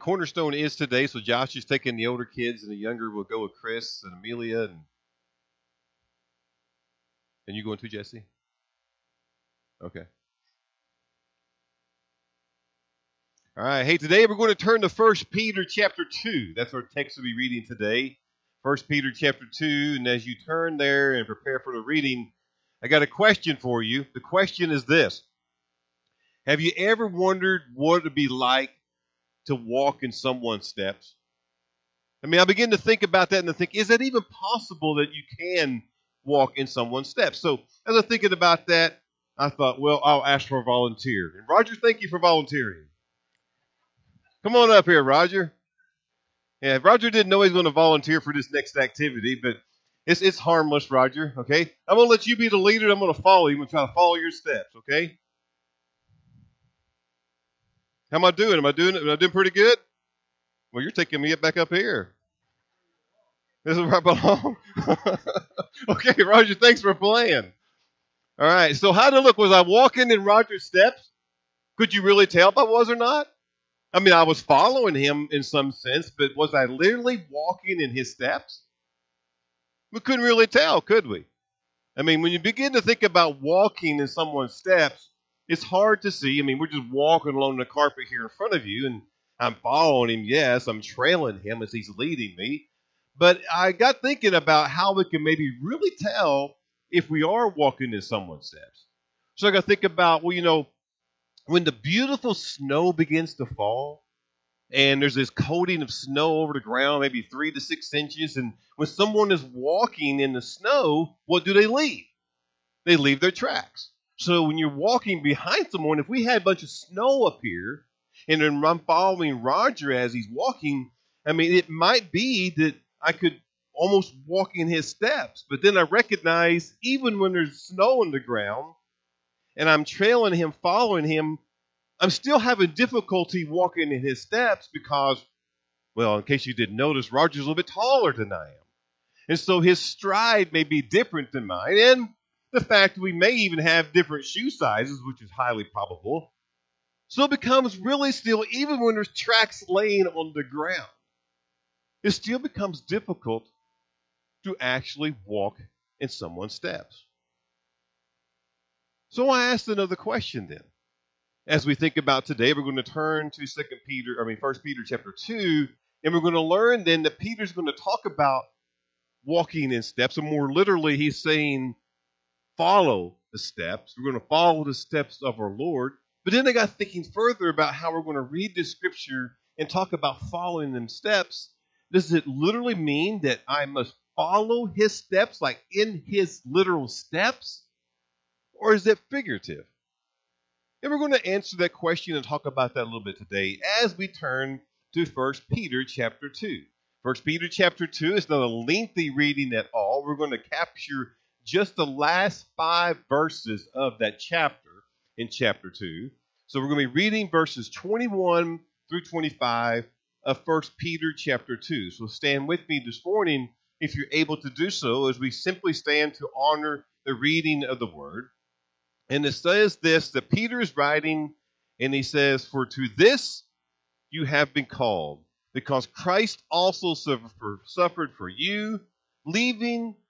cornerstone is today, so Josh is taking the older kids, and the younger will go with Chris and Amelia, and and you going too, Jesse? Okay. All right. Hey, today we're going to turn to First Peter chapter two. That's our text we'll be reading today. First Peter chapter two, and as you turn there and prepare for the reading, I got a question for you. The question is this: Have you ever wondered what it'd be like to walk in someone's steps? I mean, I begin to think about that and to think, is that even possible that you can walk in someone's steps? So, as I'm thinking about that, I thought, well, I'll ask for a volunteer. And Roger, thank you for volunteering. Come on up here, Roger. Yeah, Roger didn't know he was going to volunteer for this next activity, but it's it's harmless, Roger. Okay, I'm going to let you be the leader. I'm going to follow you. I'm going to try to follow your steps. Okay. How am I doing? Am I doing? Am I doing pretty good? Well, you're taking me back up here. This is where I belong. okay, Roger. Thanks for playing. All right. So how it look? Was I walking in Roger's steps? Could you really tell if I was or not? I mean, I was following him in some sense, but was I literally walking in his steps? We couldn't really tell, could we? I mean, when you begin to think about walking in someone's steps, it's hard to see. I mean, we're just walking along the carpet here in front of you, and I'm following him. Yes, I'm trailing him as he's leading me. But I got thinking about how we can maybe really tell if we are walking in someone's steps. So I got to think about, well, you know, when the beautiful snow begins to fall, and there's this coating of snow over the ground, maybe three to six inches, and when someone is walking in the snow, what do they leave? They leave their tracks. So when you're walking behind someone, if we had a bunch of snow up here, and then I'm following Roger as he's walking, I mean, it might be that I could almost walk in his steps. But then I recognize, even when there's snow on the ground, and I'm trailing him, following him, I'm still having difficulty walking in his steps because, well, in case you didn't notice, Roger's a little bit taller than I am. And so his stride may be different than mine. And the fact we may even have different shoe sizes, which is highly probable. So it becomes really still, even when there's tracks laying on the ground, it still becomes difficult to actually walk in someone's steps. So I asked another question then. As we think about today, we're going to turn to Second Peter, I mean First Peter chapter two, and we're going to learn then that Peter's going to talk about walking in steps, and more literally, he's saying, follow the steps. We're going to follow the steps of our Lord. But then I got thinking further about how we're going to read this scripture and talk about following them steps. Does it literally mean that I must follow his steps, like in his literal steps? or is it figurative? And we're going to answer that question and talk about that a little bit today as we turn to 1 Peter chapter 2. 1 Peter chapter 2 is not a lengthy reading at all. We're going to capture just the last five verses of that chapter in chapter 2. So we're going to be reading verses 21 through 25 of 1 Peter chapter 2. So stand with me this morning if you're able to do so as we simply stand to honor the reading of the word. And it says this that Peter is writing, and he says, For to this you have been called, because Christ also suffered for, suffered for you, leaving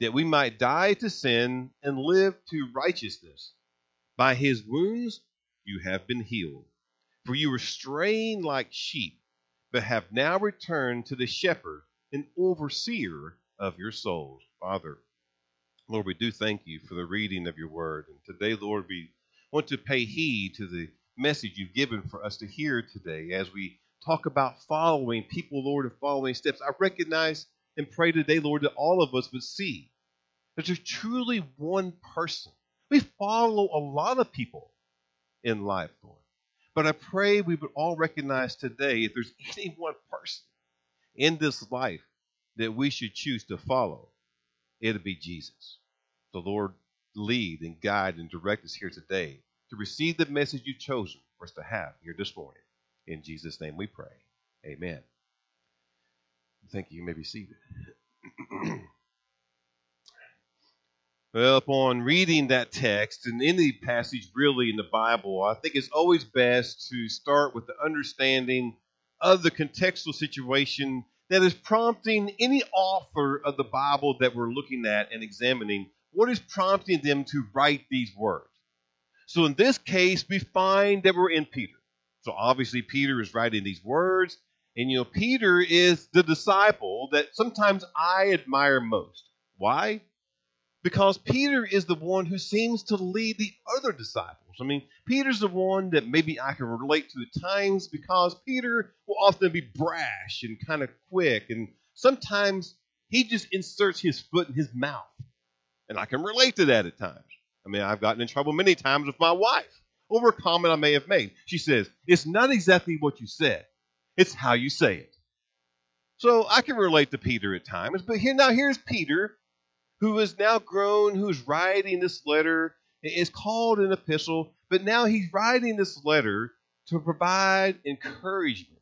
that we might die to sin and live to righteousness. By his wounds you have been healed. For you were straying like sheep, but have now returned to the shepherd and overseer of your souls. Father, Lord, we do thank you for the reading of your word. And today, Lord, we want to pay heed to the message you've given for us to hear today as we talk about following people, Lord, and following steps. I recognize and pray today, Lord, that all of us would see that there's truly one person. We follow a lot of people in life, Lord. But I pray we would all recognize today if there's any one person in this life that we should choose to follow, it'll be Jesus. The Lord lead and guide and direct us here today to receive the message you've chosen for us to have here this morning. In Jesus' name we pray. Amen. Thank you. You may be seated. well, upon reading that text and any passage really in the Bible, I think it's always best to start with the understanding of the contextual situation that is prompting any author of the Bible that we're looking at and examining. What is prompting them to write these words? So in this case, we find that we're in Peter. So obviously, Peter is writing these words. And you know, Peter is the disciple that sometimes I admire most. Why? Because Peter is the one who seems to lead the other disciples. I mean, Peter's the one that maybe I can relate to at times because Peter will often be brash and kind of quick, and sometimes he just inserts his foot in his mouth. And I can relate to that at times. I mean, I've gotten in trouble many times with my wife over a comment I may have made. She says, It's not exactly what you said, it's how you say it. So I can relate to Peter at times, but here now here's Peter, who is now grown, who's writing this letter. It's called an epistle, but now he's writing this letter to provide encouragement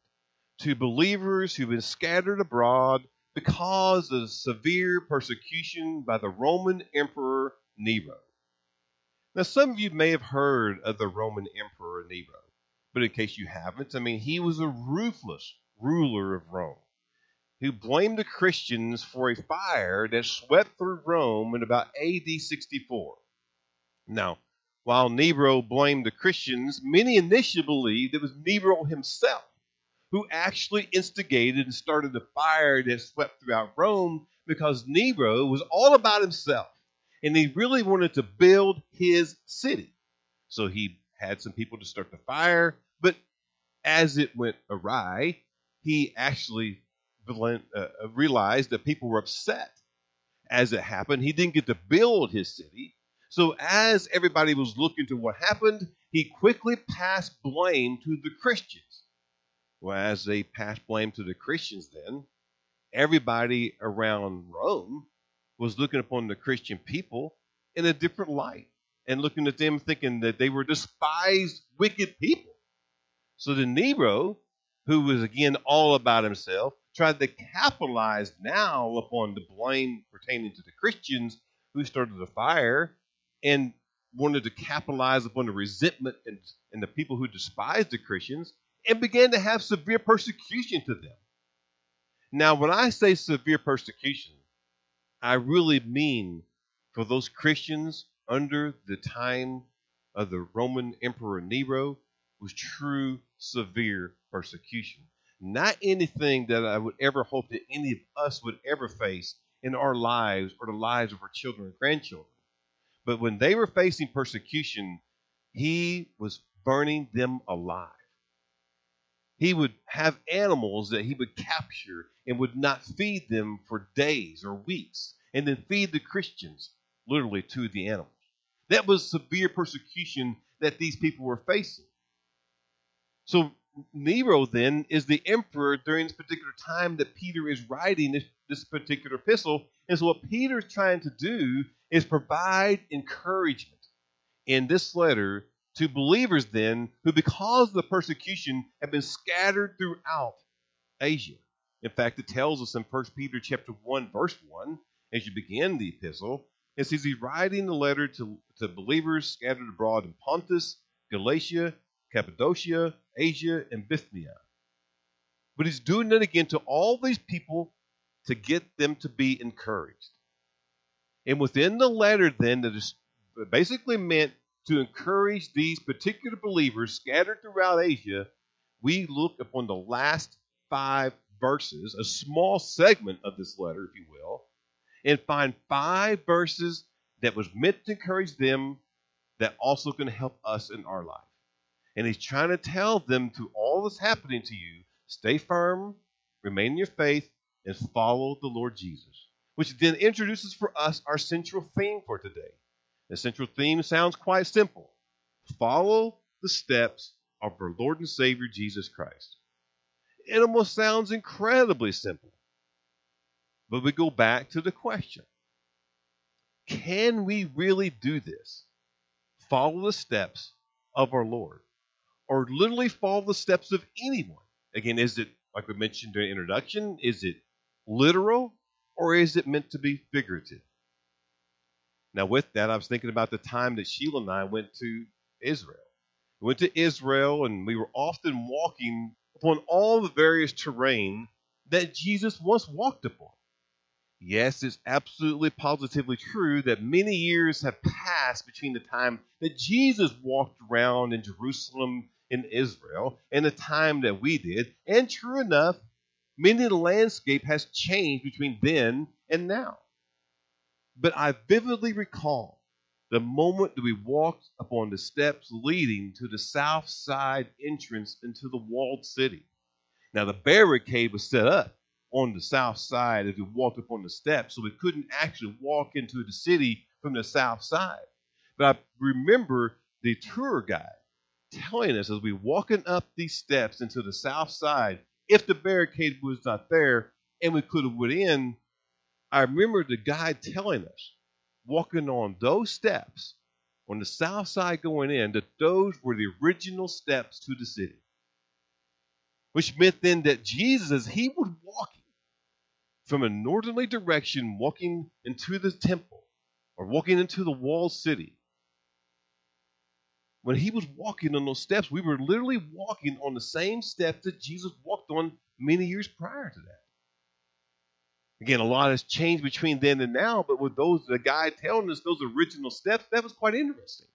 to believers who've been scattered abroad because of severe persecution by the Roman Emperor Nero. Now, some of you may have heard of the Roman Emperor Nero. But in case you haven't, I mean, he was a ruthless ruler of Rome who blamed the Christians for a fire that swept through Rome in about AD 64. Now, while Nero blamed the Christians, many initially believed it was Nero himself who actually instigated and started the fire that swept throughout Rome because Nero was all about himself and he really wanted to build his city. So he had some people to start the fire, but as it went awry, he actually Uh, uh, realized that people were upset. As it happened, he didn't get to build his city. So, as everybody was looking to what happened, he quickly passed blame to the Christians. Well, as they passed blame to the Christians, then everybody around Rome was looking upon the Christian people in a different light and looking at them thinking that they were despised, wicked people. So the Nero, who was again all about himself, tried to capitalize now upon the blame pertaining to the Christians who started the fire and wanted to capitalize upon the resentment and, and the people who despised the Christians and began to have severe persecution to them. Now, when I say severe persecution, I really mean for those Christians under the time of the Roman Emperor Nero was true severe persecution. Not anything that I would ever hope that any of us would ever face in our lives or the lives of our children and grandchildren. But when they were facing persecution, he was burning them alive. He would have animals that he would capture and would not feed them for days or weeks, and then feed the Christians literally to the animals. That was severe persecution that these people were facing. So Nero then is the emperor during this particular time that Peter is writing this, this particular epistle. And so what Peter's trying to do is provide encouragement in this letter to believers then who because of the persecution have been scattered throughout Asia. In fact, it tells us in 1 Peter chapter 1, verse 1, as you begin the epistle, it says he's writing the letter to, to believers scattered abroad in Pontus, Galatia, Cappadocia, Asia, and Bithynia. But he's doing it again to all these people to get them to be encouraged. And within the letter, then, that is basically meant to encourage these particular believers scattered throughout Asia, we look upon the last five verses, a small segment of this letter, if you will, and find five verses that was meant to encourage them that also can help us in our life. And he's trying to tell them to all that's happening to you, stay firm, remain in your faith, and follow the Lord Jesus. Which then introduces for us our central theme for today. The central theme sounds quite simple. Follow the steps of our Lord and Savior Jesus Christ. It almost sounds incredibly simple. But we go back to the question can we really do this? Follow the steps of our Lord, or literally follow the steps of anyone? Again, is it, like we mentioned in the introduction, is it literal or is it meant to be figurative? Now, with that, I was thinking about the time that Sheila and I went to Israel. We went to Israel and we were often walking upon all the various terrain that Jesus once walked upon. Yes, it's absolutely positively true that many years have passed between the time that Jesus walked around in Jerusalem in Israel and the time that we did. And true enough, many of the landscape has changed between then and now. But I vividly recall the moment that we walked upon the steps leading to the south side entrance into the walled city. Now, the barricade was set up on the south side as we walked upon the steps, so we couldn't actually walk into the city from the south side. But I remember the tour guide telling us as we walking up these steps into the south side, if the barricade was not there and we could have went in, I remember the guide telling us, walking on those steps on the south side going in, that those were the original steps to the city. Which meant then that Jesus, he was walking from a northerly direction, walking into the temple or walking into the walled city, when he was walking on those steps, we were literally walking on the same steps that Jesus walked on many years prior to that. Again, a lot has changed between then and now, but with those, the guy telling us those original steps, that was quite interesting.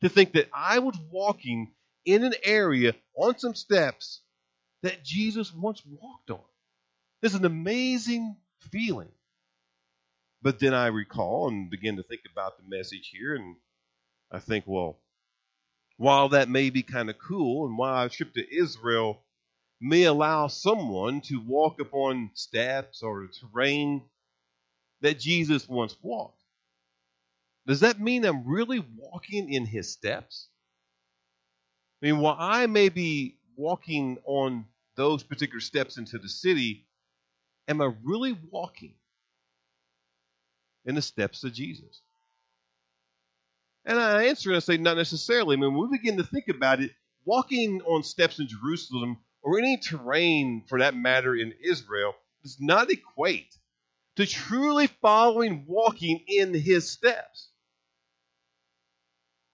To think that I was walking in an area on some steps that Jesus once walked on. Is an amazing feeling. But then I recall and begin to think about the message here, and I think, well, while that may be kind of cool, and while our trip to Israel may allow someone to walk upon steps or terrain that Jesus once walked. Does that mean I'm really walking in his steps? I mean, while I may be walking on those particular steps into the city, am I really walking in the steps of Jesus? And I answer and I say, not necessarily. I mean, when we begin to think about it, walking on steps in Jerusalem or any terrain for that matter in Israel does not equate to truly following, walking in his steps.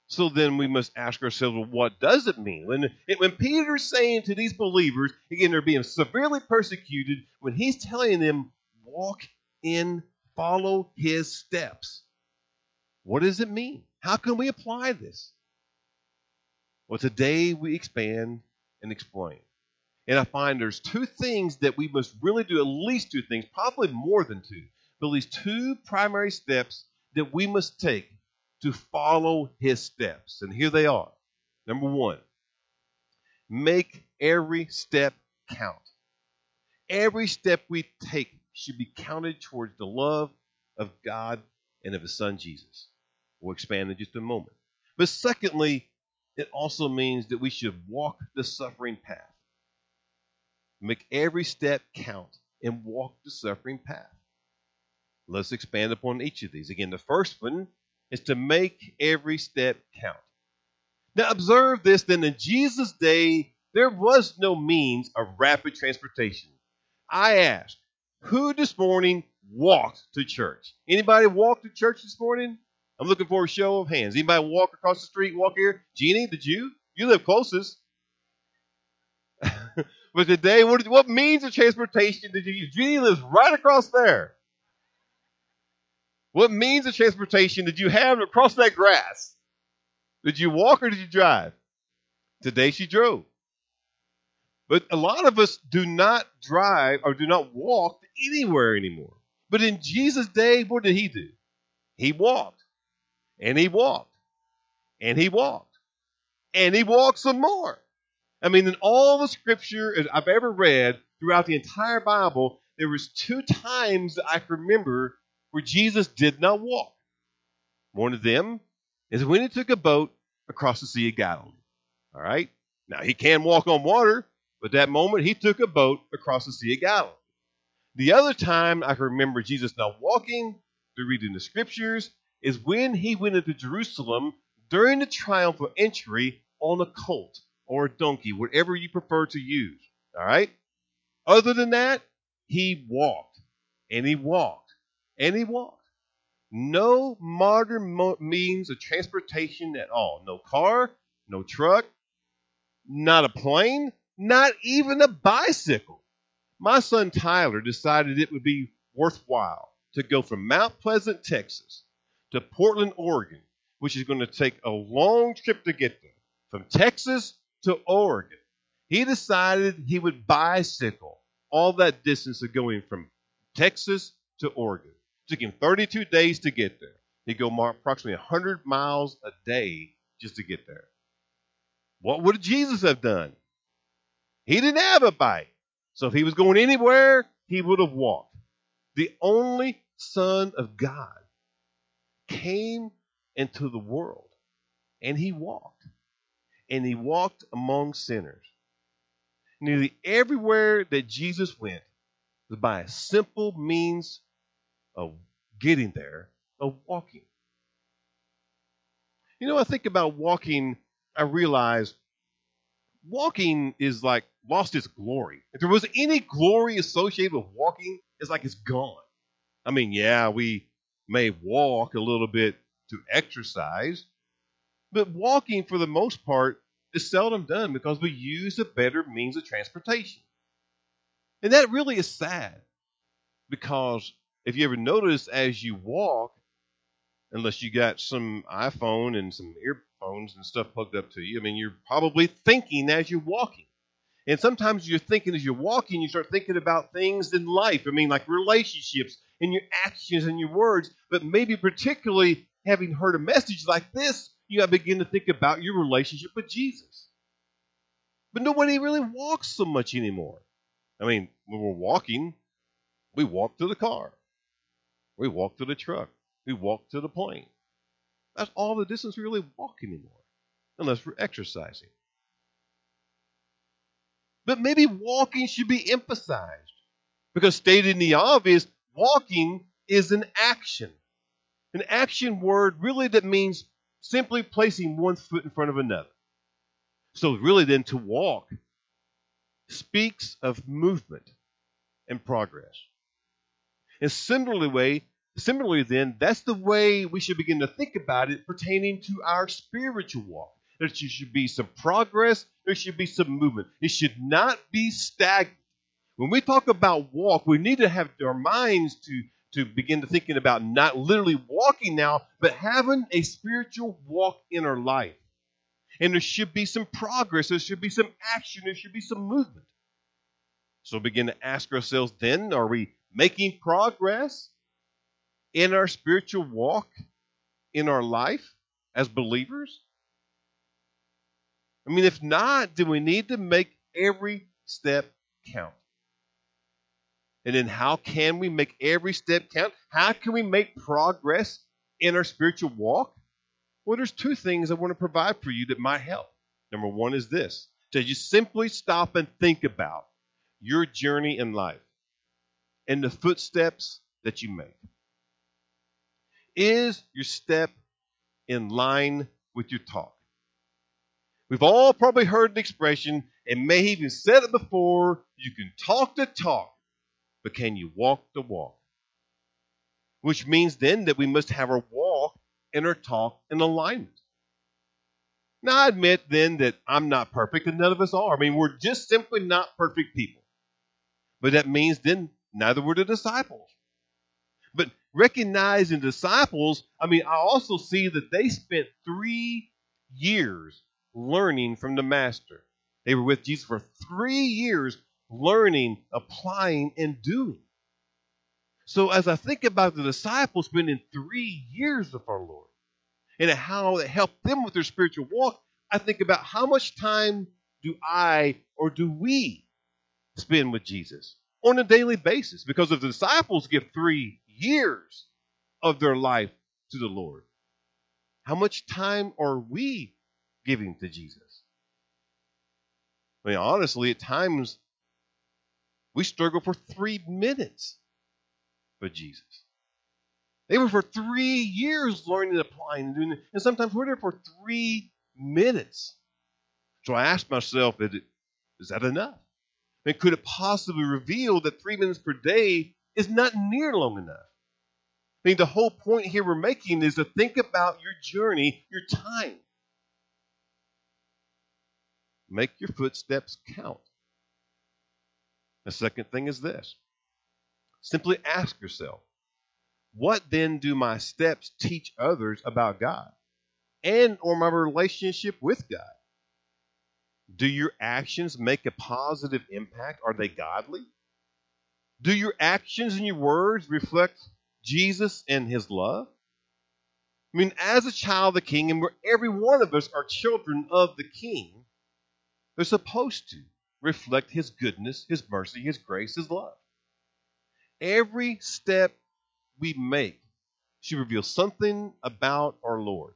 So then we must ask ourselves, well, what does it mean? When, when Peter's saying to these believers, again, they're being severely persecuted, when he's telling them, walk in, follow his steps, what does it mean? How can we apply this? Well, today we expand and explain. And I find there's two things that we must really do, at least two things, probably more than two, but at least two primary steps that we must take to follow his steps. And here they are. Number one, make every step count. Every step we take should be counted towards the love of God and of his son Jesus. We'll expand in just a moment. But secondly, it also means that we should walk the suffering path. Make every step count and walk the suffering path. Let's expand upon each of these. Again, the first one is to make every step count. Now, observe this then in Jesus' day, there was no means of rapid transportation. I asked, who this morning walked to church? Anybody walked to church this morning? I'm looking for a show of hands. Anybody walk across the street, walk here? Jeannie, did you? You live closest. But today, what, what means of transportation did you use? Jeannie lives right across there. What means of transportation did you have across that grass? Did you walk or did you drive? Today she drove. But a lot of us do not drive or do not walk anywhere anymore. But in Jesus' day, what did he do? He walked. And he walked. And he walked. And he walked some more. I mean, in all the scripture I've ever read throughout the entire Bible, there was two times that I can remember where Jesus did not walk. One of them is when he took a boat across the Sea of Galilee. All right? Now, he can walk on water, but that moment he took a boat across the Sea of Galilee. The other time I can remember Jesus not walking through reading the scriptures is when he went into Jerusalem during the triumphal entry on a colt or a donkey, whatever you prefer to use. All right? Other than that, he walked and he walked and he walked. No modern mo- means of transportation at all. No car, no truck, not a plane, not even a bicycle. My son Tyler decided it would be worthwhile to go from Mount Pleasant, Texas to Portland, Oregon, which is going to take a long trip to get there. From Texas to Oregon. He decided he would bicycle all that distance of going from Texas to Oregon. It took him 32 days to get there. He'd go approximately 100 miles a day just to get there. What would Jesus have done? He didn't have a bike. So if he was going anywhere, he would have walked. The only Son of God came into the world and he walked. And he walked among sinners. Nearly everywhere that Jesus went was by a simple means of getting there, of walking. You know, I think about walking, I realize walking is like lost its glory. If there was any glory associated with walking, it's like it's gone. I mean, yeah, we may walk a little bit to exercise, but walking for the most part is seldom done because we use a better means of transportation. And that really is sad because if you ever notice as you walk, unless you got some iPhone and some earphones and stuff plugged up to you, I mean, you're probably thinking as you're walking. And sometimes you're thinking as you're walking, you start thinking about things in life. I mean, like relationships and your actions and your words, but maybe particularly having heard a message like this, you to begin to think about your relationship with Jesus. But nobody really walks so much anymore. I mean, when we're walking, we walk to the car, we walk to the truck, we walk to the plane. That's all the distance we really walk anymore, unless we're exercising. But maybe walking should be emphasized because, stated in the obvious, walking is an action. An action word really that means simply placing one foot in front of another. So, really, then to walk speaks of movement and progress. And similarly, way, similarly, then, that's the way we should begin to think about it pertaining to our spiritual walk. There should be some progress, there should be some movement. It should not be stagnant. When we talk about walk, we need to have our minds to, to begin to thinking about not literally walking now, but having a spiritual walk in our life. And there should be some progress, there should be some action, there should be some movement. So begin to ask ourselves then, are we making progress in our spiritual walk in our life as believers? I mean, if not, then we need to make every step count. And then how can we make every step count? How can we make progress in our spiritual walk? Well, there's two things I want to provide for you that might help. Number one is this to you simply stop and think about your journey in life and the footsteps that you make. Is your step in line with your talk? We've all probably heard the expression and may even said it before you can talk the talk, but can you walk the walk? Which means then that we must have our walk and our talk in alignment. Now, I admit then that I'm not perfect, and none of us are. I mean, we're just simply not perfect people. But that means then neither were the disciples. But recognizing disciples, I mean, I also see that they spent three years learning from the Master. They were with Jesus for three years, learning, applying, and doing. So as I think about the disciples spending three years with our Lord and how it helped them with their spiritual walk, I think about how much time do I or do we spend with Jesus on a daily basis? Because if the disciples give three years of their life to the Lord, how much time are we giving to Jesus? I mean, honestly, at times We struggle for three minutes for Jesus. They were for three years learning and applying and doing it. And sometimes we're there for three minutes. So I asked myself, is, it, is that enough? And could it possibly reveal that three minutes per day is not near long enough? I mean, the whole point here we're making is to think about your journey, your time. Make your footsteps count. The second thing is this simply ask yourself, what then do my steps teach others about God and or my relationship with God? Do your actions make a positive impact? Are they godly? Do your actions and your words reflect Jesus and his love? I mean, as a child of the king, and we every one of us are children of the king, they're supposed to reflect his goodness, his mercy, his grace, his love. Every step we make should reveal something about our Lord.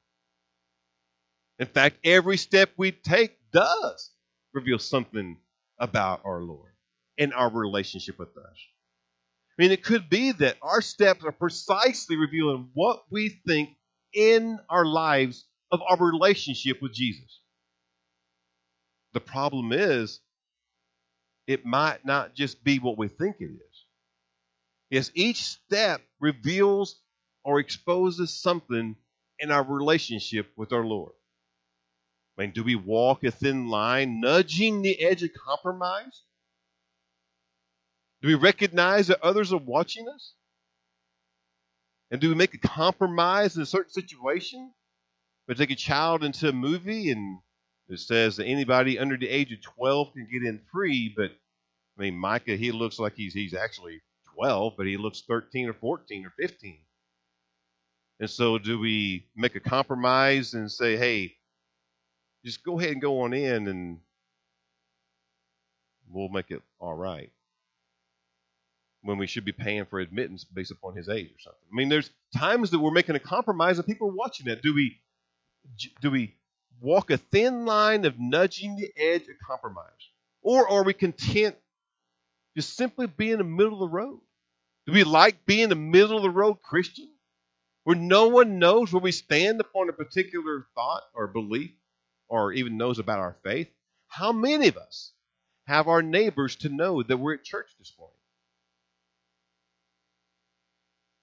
In fact, every step we take does reveal something about our Lord and our relationship with us. I mean, it could be that our steps are precisely revealing what we think in our lives of our relationship with Jesus. The problem is, it might not just be what we think it is. Is each step reveals or exposes something in our relationship with our Lord. I mean, do we walk a thin line, nudging the edge of compromise? Do we recognize that others are watching us? And do we make a compromise in a certain situation? We take a child into a movie and it says that anybody under the age of 12 can get in free, but I mean, Micah, he looks like he's he's actually 12, but he looks 13 or 14 or 15. And so, do we make a compromise and say, hey, just go ahead and go on in and we'll make it all right? When we should be paying for admittance based upon his age or something. I mean, there's times that we're making a compromise and people are watching that. Do we do we walk a thin line of nudging the edge of compromise? Or are we content just simply being in the middle of the road? Do we like being the middle of the road Christian? Where no one knows where we stand upon a particular thought or belief or even knows about our faith? How many of us have our neighbors to know that we're at church this morning?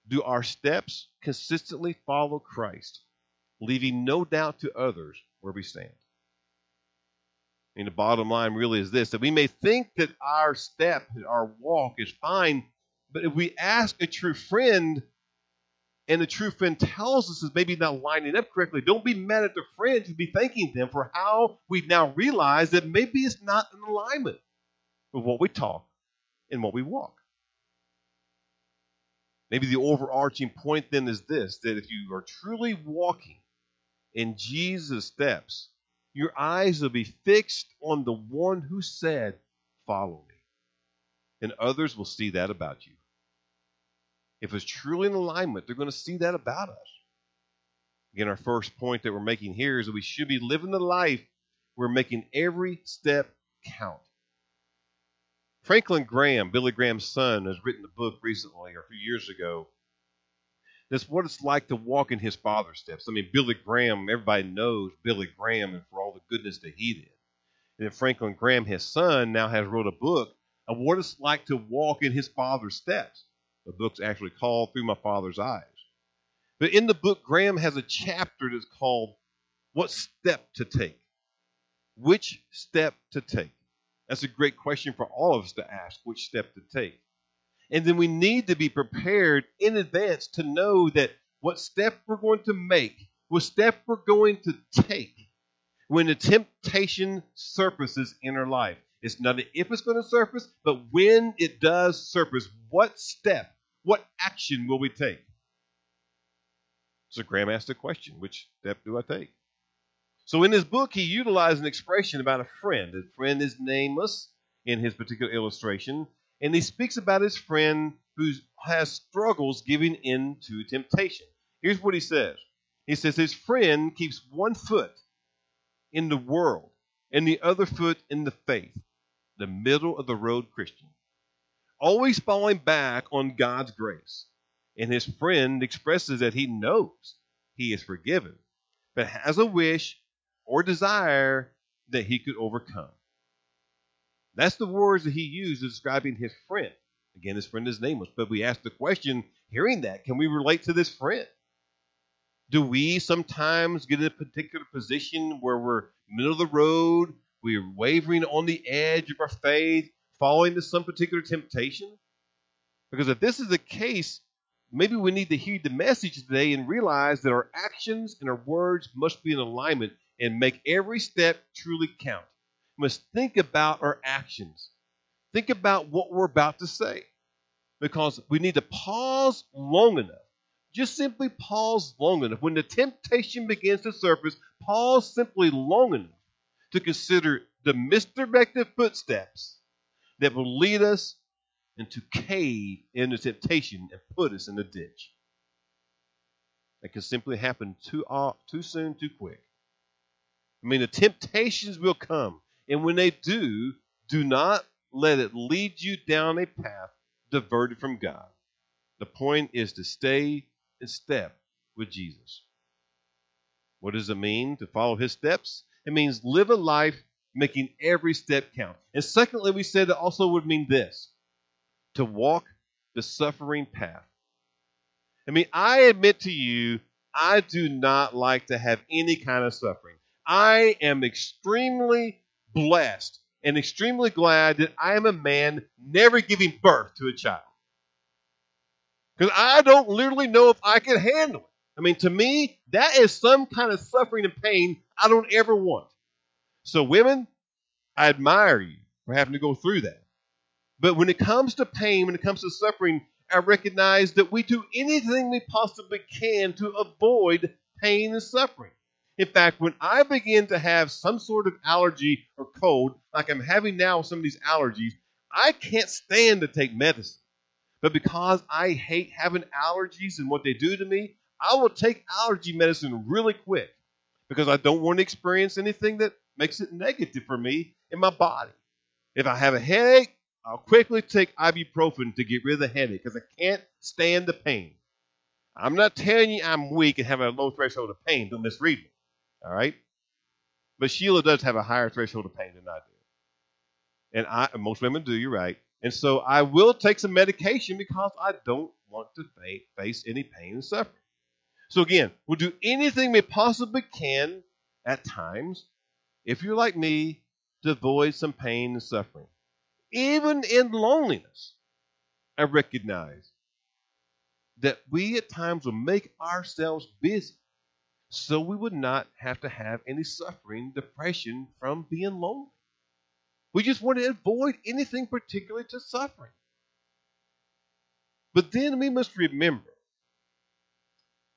Do our steps consistently follow Christ, leaving no doubt to others where we stand? I mean, the bottom line really is this that we may think that our step, our walk is fine, but if we ask a true friend and the true friend tells us is maybe not lining up correctly, don't be mad at the friend. Be thanking them for how we've now realized that maybe it's not in alignment with what we talk and what we walk. Maybe the overarching point then is this that if you are truly walking in Jesus' steps, your eyes will be fixed on the one who said, Follow me. And others will see that about you. If it's truly in alignment, they're going to see that about us. Again, our first point that we're making here is that we should be living the life we're making every step count. Franklin Graham, Billy Graham's son, has written a book recently, or a few years ago, that's what it's like to walk in his father's steps. I mean, Billy Graham, everybody knows Billy Graham and for all the goodness that he did. And then Franklin Graham, his son, now has wrote a book of what it's like to walk in his father's steps. The book's actually called Through My Father's Eyes. But in the book, Graham has a chapter that's called What Step to Take? Which step to take? That's a great question for all of us to ask which step to take. And then we need to be prepared in advance to know that what step we're going to make, what step we're going to take when the temptation surfaces in our life. It's not if it's going to surface, but when it does surface, what step, what action will we take? So Graham asked a question which step do I take? So in his book, he utilized an expression about a friend. A friend is nameless in his particular illustration, and he speaks about his friend who has struggles giving in to temptation. Here's what he says He says his friend keeps one foot in the world and the other foot in the faith, the middle of the road Christian. always falling back on God's grace. And his friend expresses that he knows he is forgiven, but has a wish or desire that he could overcome. That's the words that he used describing his friend. Again, his friend is nameless, but we ask the question, hearing that, can we relate to this friend? Do we sometimes get in a particular position where we're middle of the road, we're wavering on the edge of our faith, falling to some particular temptation? Because if this is the case, maybe we need to heed the message today and realize that our actions and our words must be in alignment and make every step truly count. Must think about our actions. Think about what we're about to say. Because we need to pause long enough. Just simply pause long enough. When the temptation begins to surface, pause simply long enough to consider the misdirected footsteps that will lead us into cave into temptation and put us in the ditch. That can simply happen too, uh, too soon, too quick. I mean, the temptations will come. And when they do, do not let it lead you down a path diverted from God. The point is to stay in step with Jesus. What does it mean to follow his steps? It means live a life making every step count. And secondly, we said it also would mean this to walk the suffering path. I mean, I admit to you, I do not like to have any kind of suffering. I am extremely blessed and extremely glad that I am a man never giving birth to a child. Because I don't literally know if I can handle it. I mean, to me, that is some kind of suffering and pain I don't ever want. So, women, I admire you for having to go through that. But when it comes to pain, when it comes to suffering, I recognize that we do anything we possibly can to avoid pain and suffering. In fact, when I begin to have some sort of allergy or cold, like I'm having now with some of these allergies, I can't stand to take medicine. But because I hate having allergies and what they do to me, I will take allergy medicine really quick because I don't want to experience anything that makes it negative for me in my body. If I have a headache, I'll quickly take ibuprofen to get rid of the headache because I can't stand the pain. I'm not telling you I'm weak and have a low threshold of pain. Don't misread me. All right? But Sheila does have a higher threshold of pain than I do. And I most women do, you're right. And so I will take some medication because I don't want to face any pain and suffering. So again, we'll do anything we possibly can at times, if you're like me, to avoid some pain and suffering. Even in loneliness, I recognize that we at times will make ourselves busy so we would not have to have any suffering, depression from being lonely. We just want to avoid anything particularly to suffering. But then we must remember,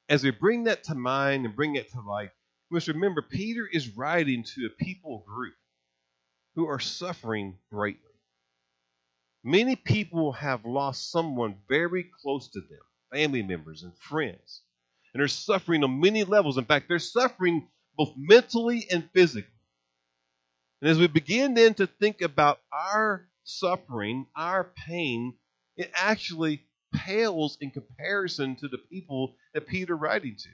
as we bring that to mind and bring it to life, we must remember Peter is writing to a people group who are suffering greatly. Many people have lost someone very close to them, family members and friends and are suffering on many levels. In fact, they're suffering both mentally and physically. And as we begin then to think about our suffering, our pain, it actually pales in comparison to the people that Peter writing to.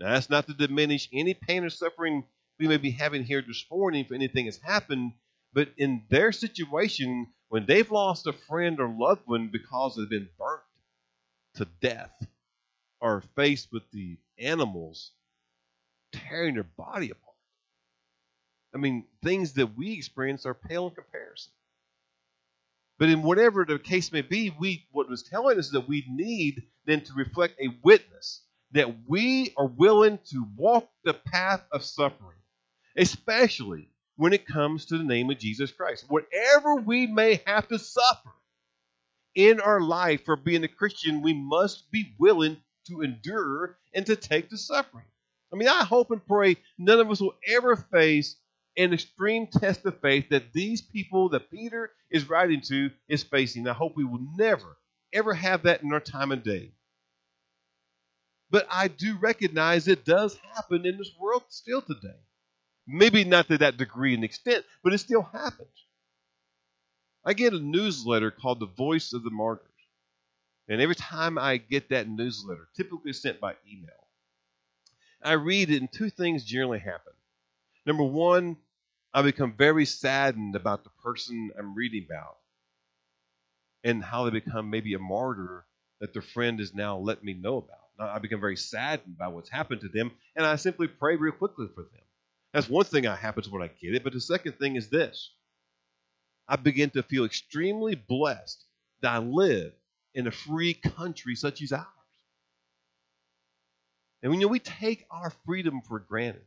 Now, that's not to diminish any pain or suffering we may be having here this morning if anything has happened, but in their situation, when they've lost a friend or loved one because they've been burnt to death, are faced with the animals tearing their body apart. I mean, things that we experience are pale in comparison. But in whatever the case may be, we what was telling us is that we need then to reflect a witness that we are willing to walk the path of suffering, especially when it comes to the name of Jesus Christ. Whatever we may have to suffer in our life for being a Christian, we must be willing to endure and to take the suffering. I mean, I hope and pray none of us will ever face an extreme test of faith that these people that Peter is writing to is facing. I hope we will never, ever have that in our time and day. But I do recognize it does happen in this world still today. Maybe not to that degree and extent, but it still happens. I get a newsletter called The Voice of the Martyrs. And every time I get that newsletter, typically sent by email, I read it and two things generally happen. Number one, I become very saddened about the person I'm reading about and how they become maybe a martyr that their friend is now letting me know about. Now, I become very saddened by what's happened to them, and I simply pray real quickly for them. That's one thing that happens when I get it. But the second thing is this I begin to feel extremely blessed that I live in a free country such as ours. And when you know, we take our freedom for granted,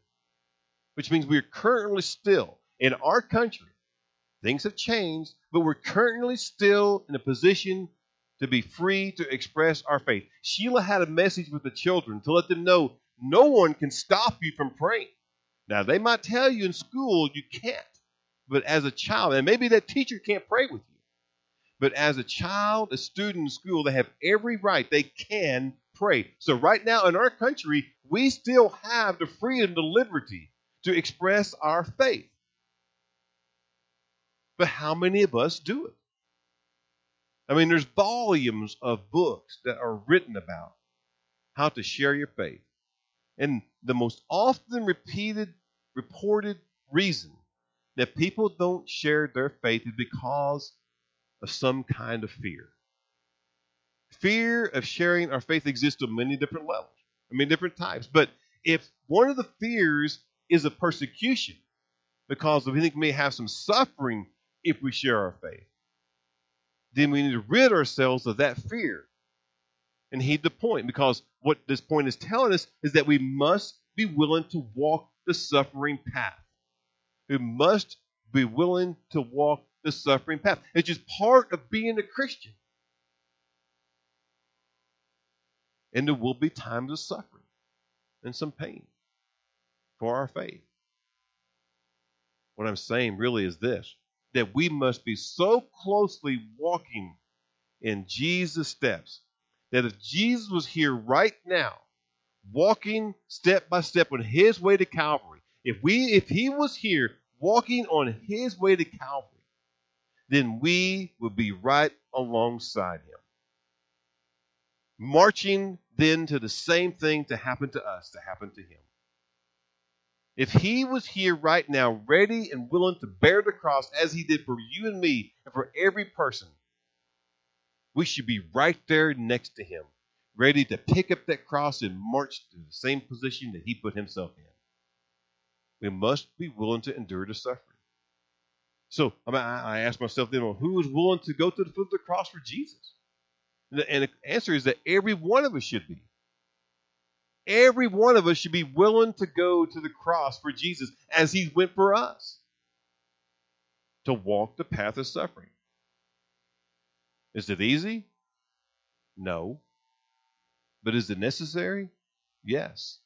which means we're currently still in our country, things have changed, but we're currently still in a position to be free to express our faith. Sheila had a message with the children to let them know no one can stop you from praying. Now, they might tell you in school you can't, but as a child, and maybe that teacher can't pray with you, but as a child, a student in school, they have every right. They can pray. So, right now in our country, we still have the freedom, the liberty to express our faith. But how many of us do it? I mean, there's volumes of books that are written about how to share your faith. And the most often repeated reported reason that people don't share their faith is because of some kind of fear. Fear of sharing our faith exists on many different levels, I mean, different types. But if one of the fears is a persecution, because we think we may have some suffering if we share our faith, then we need to rid ourselves of that fear and heed the point. Because what this point is telling us is that we must be willing to walk the suffering path. We must be willing to walk the suffering path. It's just part of being a Christian. And there will be times of suffering and some pain for our faith. What I'm saying really is this that we must be so closely walking in Jesus' steps that if Jesus was here right now, walking step by step on his way to Calvary, if we if he was here walking on his way to Calvary, then we would be right alongside him. Marching then to the same thing to happen to us, to happen to him. If he was here right now, ready and willing to bear the cross as he did for you and me and for every person, we should be right there next to him, ready to pick up that cross and march to the same position that he put himself in. We must be willing to endure the suffering. So I, mean, I ask myself then, well, who is willing to go to the foot of the cross for Jesus? And the answer is that every one of us should be. Every one of us should be willing to go to the cross for Jesus as he went for us to walk the path of suffering. Is it easy? No. But is it necessary? Yes.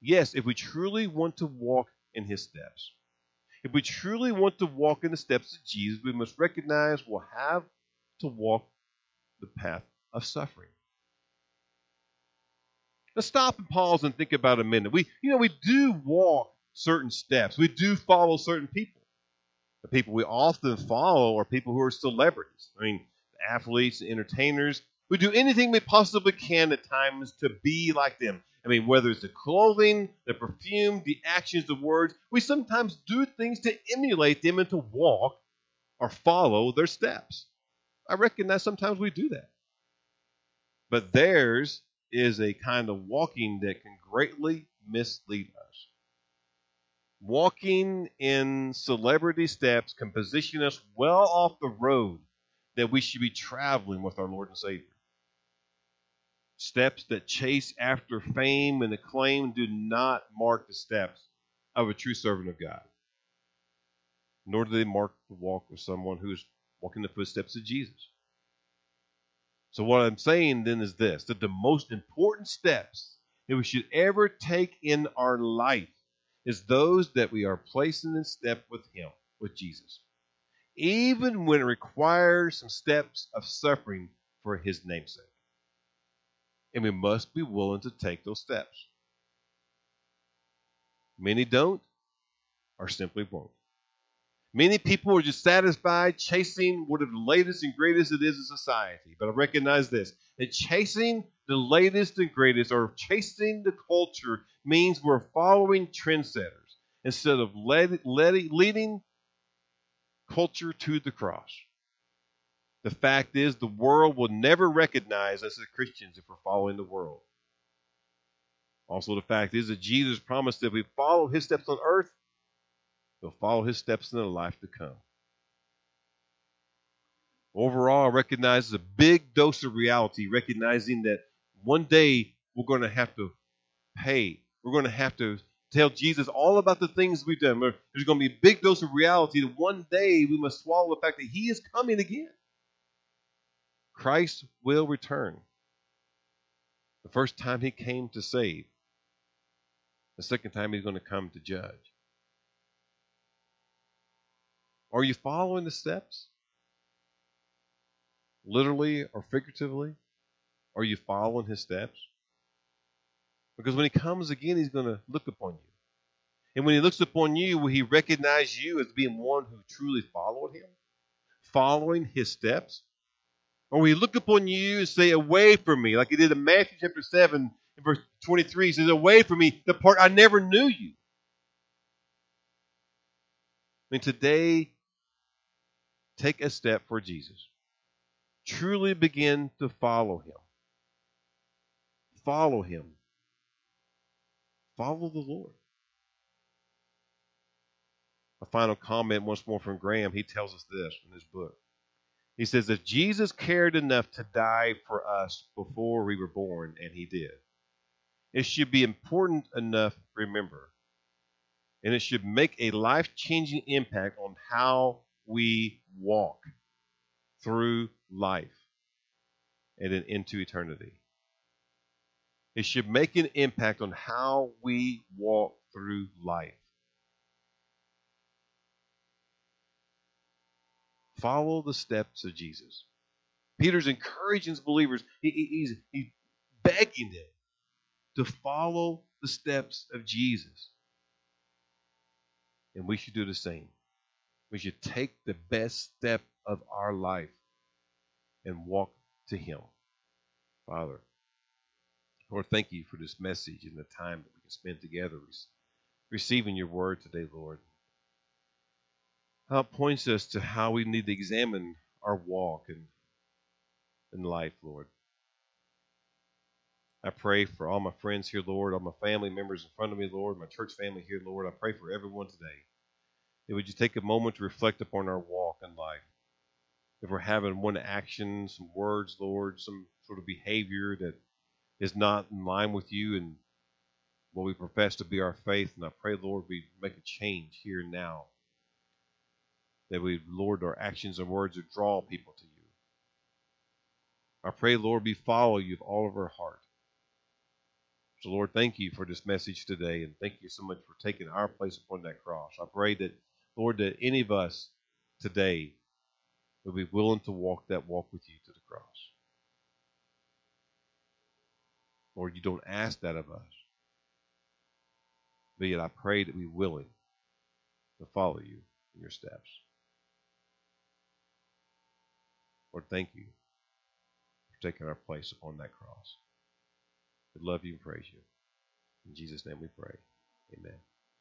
Yes, if we truly want to walk in his steps. If we truly want to walk in the steps of Jesus, we must recognize we'll have to walk the path of suffering. Let's stop and pause and think about a minute. We, you know, we do walk certain steps. We do follow certain people. The people we often follow are people who are celebrities. I mean, athletes, entertainers. We do anything we possibly can at times to be like them. I mean, whether it's the clothing, the perfume, the actions, the words, we sometimes do things to emulate them and to walk or follow their steps. I recognize sometimes we do that. But theirs is a kind of walking that can greatly mislead us. Walking in celebrity steps can position us well off the road that we should be traveling with our Lord and Savior. Steps that chase after fame and acclaim do not mark the steps of a true servant of God, nor do they mark the walk of someone who is walking the footsteps of Jesus. So, what I'm saying then is this that the most important steps that we should ever take in our life is those that we are placing in step with Him, with Jesus. Even when it requires some steps of suffering for His namesake. And we must be willing to take those steps. Many don't, or simply won't. Many people are just satisfied chasing whatever the latest and greatest it is in society. But I recognize this that chasing the latest and greatest or chasing the culture means we're following trendsetters instead of leading culture to the cross. The fact is, the world will never recognize us as Christians if we're following the world. Also, the fact is that Jesus promised that if we follow his steps on earth, we'll follow his steps in the life to come. Overall, I recognize a big dose of reality, recognizing that one day we're going to have to pay. We're going to have to tell Jesus all about the things we've done. There's going to be a big dose of reality that one day we must swallow the fact that He is coming again. Christ will return. The first time He came to save, the second time He's going to come to judge. Are you following the steps? Literally or figuratively? Are you following His steps? Because when he comes again, he's going to look upon you. And when he looks upon you, will he recognize you as being one who truly followed him? Following his steps? Or we look upon you and say, Away from me, like he did in Matthew chapter 7, and verse 23, he says, Away from me, the part I never knew you. I mean, today, take a step for Jesus. Truly begin to follow him. Follow him. Follow the Lord. A final comment once more from Graham. He tells us this in his book. He says, If Jesus cared enough to die for us before we were born, and he did, it should be important enough remember. And it should make a life changing impact on how we walk through life and into eternity. It should make an impact on how we walk through life. Follow the steps of Jesus. Peter's encouraging his believers. He, he's, he's begging them to follow the steps of Jesus. And we should do the same. We should take the best step of our life and walk to Him. Father, Lord, thank you for this message and the time that we can spend together receiving your word today, Lord. How it points us to how we need to examine our walk in, in life, Lord. I pray for all my friends here, Lord, all my family members in front of me, Lord, my church family here, Lord. I pray for everyone today. That would you take a moment to reflect upon our walk in life? If we're having one action, some words, Lord, some sort of behavior that is not in line with you and what we profess to be our faith. And I pray, Lord, we make a change here and now. That we, Lord, our actions and words would draw people to you. I pray, Lord, we follow you with all of our heart. So, Lord, thank you for this message today, and thank you so much for taking our place upon that cross. I pray that, Lord, that any of us today would be willing to walk that walk with you to the cross. Lord, you don't ask that of us. But yet I pray that we're willing to follow you in your steps. Lord, thank you for taking our place upon that cross. We love you and praise you. In Jesus' name we pray. Amen.